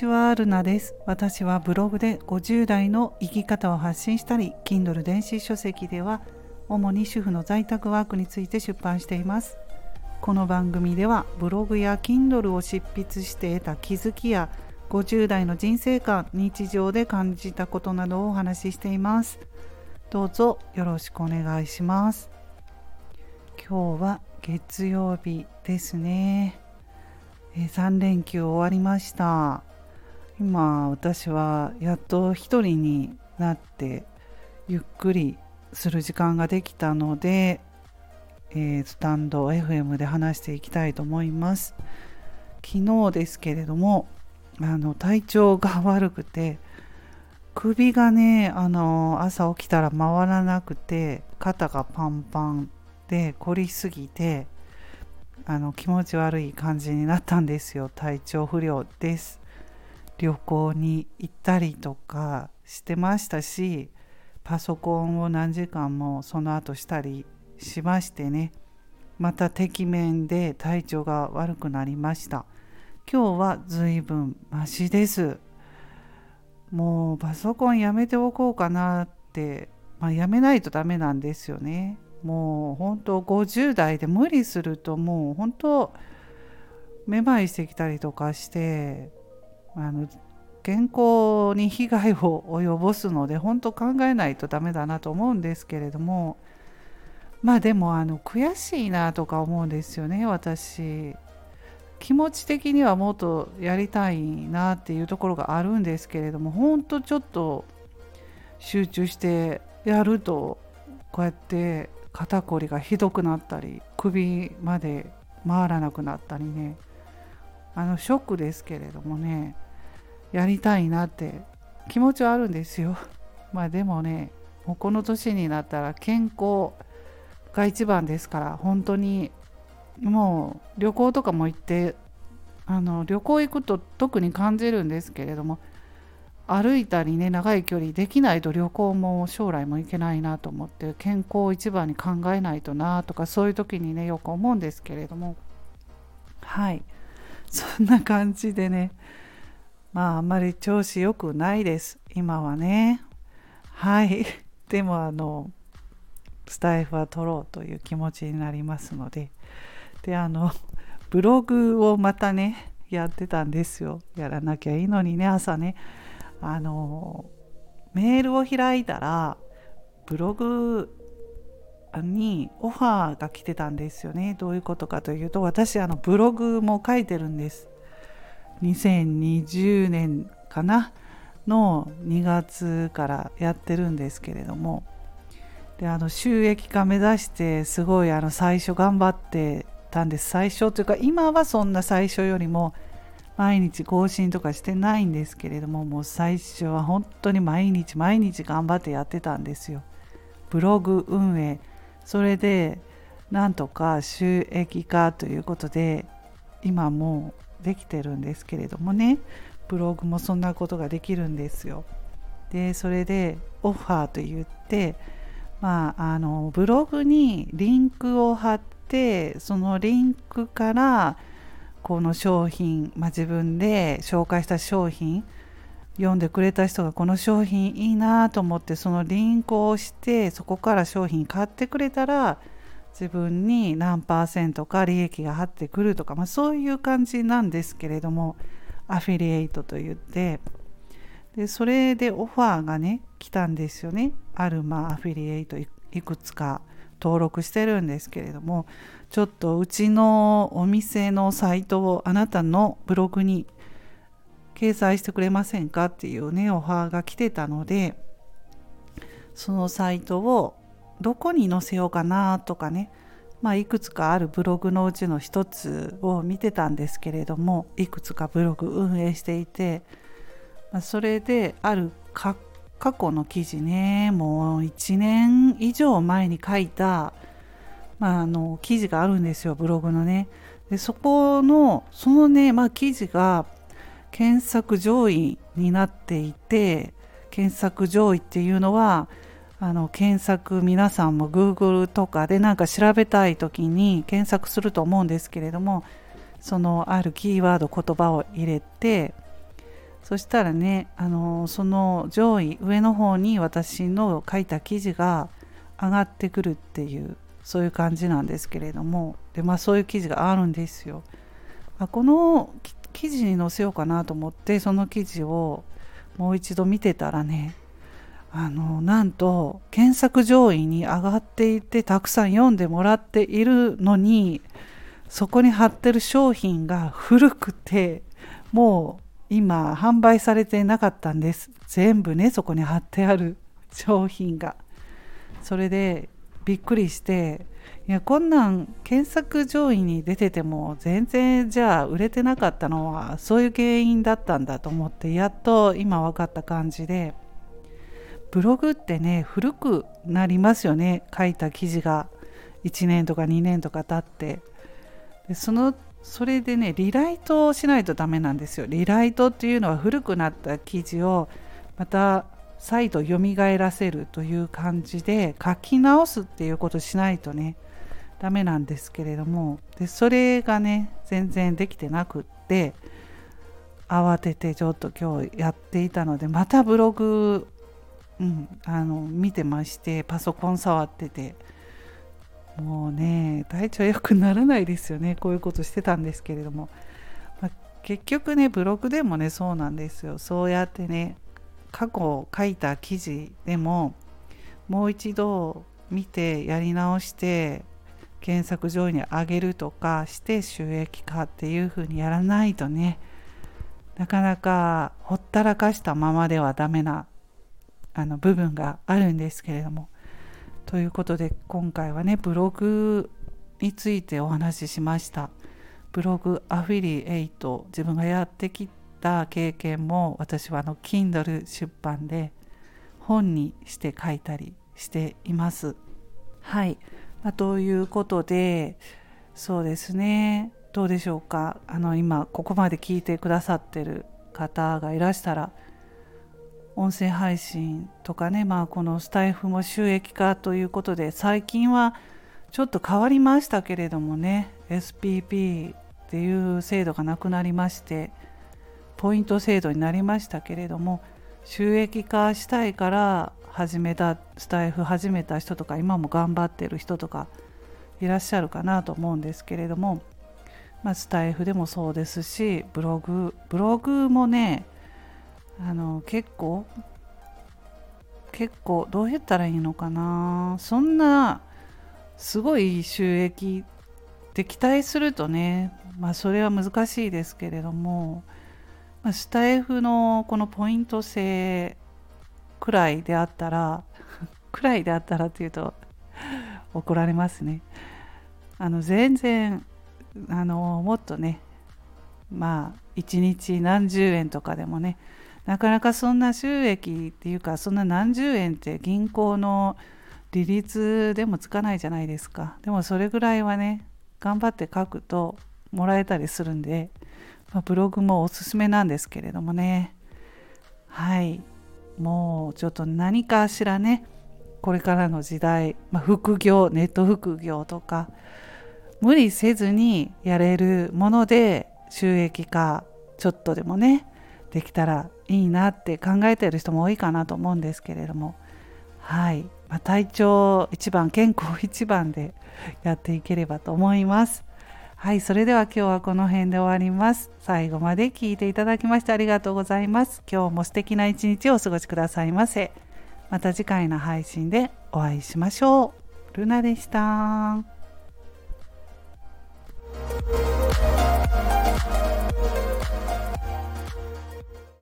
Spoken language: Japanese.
ちは、ルナです。私はブログで50代の生き方を発信したり、Kindle 電子書籍では主に主婦の在宅ワークについて出版しています。この番組ではブログや Kindle を執筆して得た気づきや50代の人生観、日常で感じたことなどをお話ししています。どうぞよろしくお願いします。今日は月曜日ですね。3連休終わりました今私はやっと一人になってゆっくりする時間ができたので、えー、スタンド FM で話していきたいと思います。昨日ですけれどもあの体調が悪くて首がねあの朝起きたら回らなくて肩がパンパンで凝りすぎてあの気持ち悪い感じになったんですよ。体調不良です。旅行に行ったりとかしてましたしパソコンを何時間もその後したりしましてね。またてきめんで体調が悪くなりました。今日は随分マシです。もうパソコンやめておこうかなって、まあ、やめないとダメなんですよね。もう本当50代で無理するともう本当めまいしてきたりとかしてあの健康に被害を及ぼすので本当考えないとダメだなと思うんですけれどもまあでもあの悔しいなとか思うんですよね私。気持ち的にはもっとやりたいなっていうところがあるんですけれども本当ちょっと集中してやるとこうやって肩こりがひどくなったり首まで回らなくなったりね。あのショックですけれどもねやりたいなって気持ちはあるんですよ。まあでもねもうこの年になったら健康が一番ですから本当にもう旅行とかも行ってあの旅行行くと特に感じるんですけれども歩いたりね長い距離できないと旅行も将来も行けないなと思って健康を一番に考えないとなとかそういう時にねよく思うんですけれども。はい。そんな感じでね。まああんまり調子良くないです。今はね。はい。でもあのスタイフは取ろうという気持ちになりますので。であのブログをまたねやってたんですよ。やらなきゃいいのにね朝ね。あのメールを開いたらブログにオファーが来てたんですよね。どういうことかというと私あのブログも書いてるんです。2020年かな？の2月からやってるんですけれども。であの収益化目指してすごいあの最初頑張ってたんです。最初というか今はそんな最初よりも毎日更新とかしてないんですけれどももう最初は本当に毎日毎日頑張ってやってたんですよ。ブログ運営。それでなんとか収益化ということで今もできてるんですけれどもね。ブログもそんなことができるんですよ。でそれでオファーと言ってまああのブログにリンクを貼ってそのリンクからこの商品、まあ、自分で紹介した商品読んでくれた人がこの商品いいなと思ってそのリンクを押してそこから商品買ってくれたら自分に何パーセントか利益が入ってくるとか、まあ、そういう感じなんですけれどもアフィリエイトといって。でそれでオファーがね来たんですよね。あるまあアフィリエイトいくつか登録してるんですけれどもちょっとうちのお店のサイトをあなたのブログに掲載してくれませんかっていうねオファーが来てたのでそのサイトをどこに載せようかなとかねまあ、いくつかあるブログのうちの一つを見てたんですけれどもいくつかブログ運営していて、ま、それである過去の記事ねもう1年以上前に書いたまあ、あの記事があるんですよブログのね。でそこのそのね、まあ、記事が検索上位になっていて検索上位っていうのはあの検索皆さんも Google とかでなんか調べたい時に検索すると思うんですけれどもそのあるキーワード言葉を入れてそしたらねあのその上位上の方に私の書いた記事が上がってくるっていうそういう感じなんですけれどもでまあそういう記事があるんですよ。あこの記事に載せようかなと思ってその記事をもう一度見てたらねあのなんと検索上位に上がっていてたくさん読んでもらっているのにそこに貼ってる商品が古くてもう今販売されてなかったんです。全部ねそこに貼ってある商品が。それでびっくりしていやこんなん検索上位に出てても全然じゃあ売れてなかったのはそういう原因だったんだと思ってやっと今分かった感じでブログってね古くなりますよね書いた記事が。1年とか2年とか経って。でそのそれでねリライトをしないとダメなんですよ。リライトっていうのは古くなった記事をまた再度蘇らせるという感じで書き直すっていうことしないとねダメなんですけれどもでそれがね全然できてなくって慌ててちょっと今日やっていたのでまたブログ、うん、あの見てましてパソコン触っててもうね体調良くならないですよねこういうことしてたんですけれども、まあ、結局ねブログでもねそうなんですよ。そうやってね過去書いた記事でももう一度見てやり直して検索上位に上げるとかして収益化っていうふうにやらないとね。なかなかほったらかしたままではダメなあの部分があるんですけれども。ということで今回はねブログについてお話ししました。ブログアフィリエイト自分がやってきた経験も私はあの Kindle 出版で本にして書いたりしています。はい、まあ、ということでそうですね。どうでしょうか。あの今ここまで聞いてくださってる方がいらしたら音声配信とかね、まあ、このスタイフも収益化ということで最近はちょっと変わりましたけれどもね SPP っていう制度がなくなりましてポイント制度になりましたけれども収益化したいから始めたスタイフ始めた人とか今も頑張ってる人とかいらっしゃるかなと思うんですけれども、まあ、スタイフでもそうですしブログブログもねあの結構結構どう言ったらいいのかな。そんなすごい収益って期待するとねまあそれは難しいですけれども、まあ、スタイフのこのポイント制くらいであったら くらいであったらっていうと怒られますね。あの全然あのもっとねまあ1日何十円とかでもねなかなかそんな収益っていうかそんな何十円って銀行の利率でもつかないじゃないですか。でもそれぐらいはね頑張って書くともらえたりするんで、まあ、ブログもおすすめなんですけれどもね。はい。もうちょっと何かしらねこれからの時代、まあ、副業ネット副業とか無理せずにやれるもので収益化ちょっとでもねできたらいいなって考えてる人も多いかなと思うんですけれども。はい、まあ、体調一番健康一番でやっていければと思います。はいそれでは今日はこの辺で終わります。最後まで聞いていただきましてありがとうございます。今日も素敵な一日をお過ごしくださいませ。また次回の配信でお会いしましょう。ルナでした。